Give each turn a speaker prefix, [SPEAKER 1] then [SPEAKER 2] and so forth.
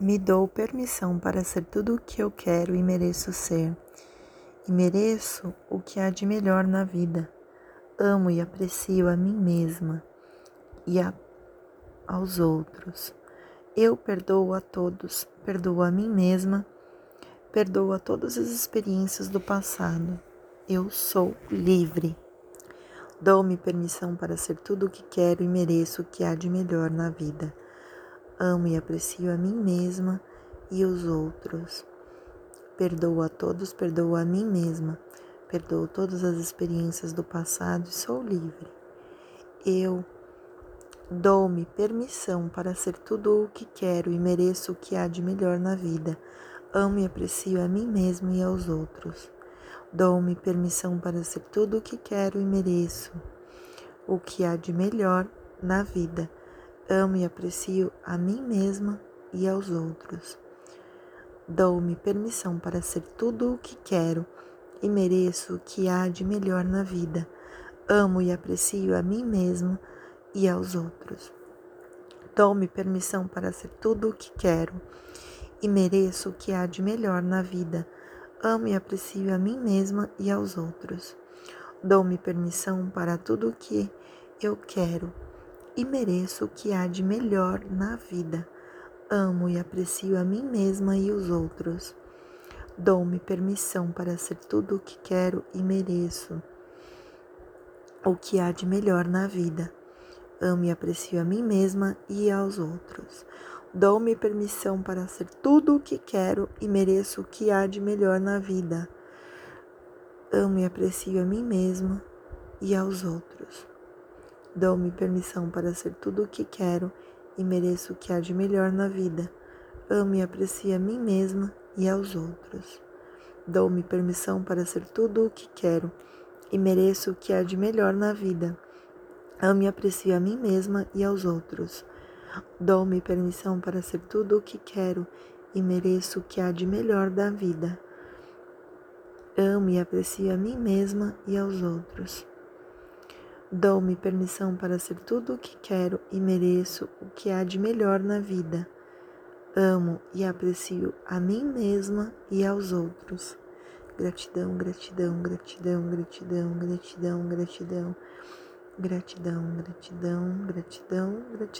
[SPEAKER 1] Me dou permissão para ser tudo o que eu quero e mereço ser. E mereço o que há de melhor na vida. Amo e aprecio a mim mesma e a, aos outros. Eu perdoo a todos, perdoo a mim mesma, perdoo a todas as experiências do passado. Eu sou livre. Dou-me permissão para ser tudo o que quero e mereço o que há de melhor na vida. Amo e aprecio a mim mesma e os outros. Perdoo a todos, perdoo a mim mesma. Perdoo todas as experiências do passado e sou livre. Eu dou-me permissão para ser tudo o que quero e mereço o que há de melhor na vida. Amo e aprecio a mim mesmo e aos outros. Dou-me permissão para ser tudo o que quero e mereço o que há de melhor na vida. Amo e aprecio a mim mesma e aos outros. Dou-me permissão para ser tudo o que quero e mereço o que há de melhor na vida. Amo e aprecio a mim mesma e aos outros. Dou-me permissão para ser tudo o que quero e mereço o que há de melhor na vida. Amo e aprecio a mim mesma e aos outros. Dou-me permissão para tudo o que eu quero e mereço o que há de melhor na vida. Amo e aprecio a mim mesma e os outros. Dou-me permissão para ser tudo o que quero e mereço o que há de melhor na vida. Amo e aprecio a mim mesma e aos outros. Dou-me permissão para ser tudo o que quero e mereço o que há de melhor na vida. Amo e aprecio a mim mesma e aos outros. Dou-me permissão para ser tudo o que quero e mereço o que há de melhor na vida. Amo e aprecio a mim mesma e aos outros. Dou-me permissão para ser tudo o que quero e mereço o que há de melhor na vida. Amo e aprecio a mim mesma e aos outros. Dou-me permissão para ser tudo o que quero e mereço o que há de melhor da vida. Amo e aprecio a mim mesma e aos outros. Dou-me permissão para ser tudo o que quero e mereço o que há de melhor na vida. Amo e aprecio a mim mesma e aos outros. Gratidão, gratidão, gratidão, gratidão, gratidão, gratidão. Gratidão, gratidão, gratidão, gratidão.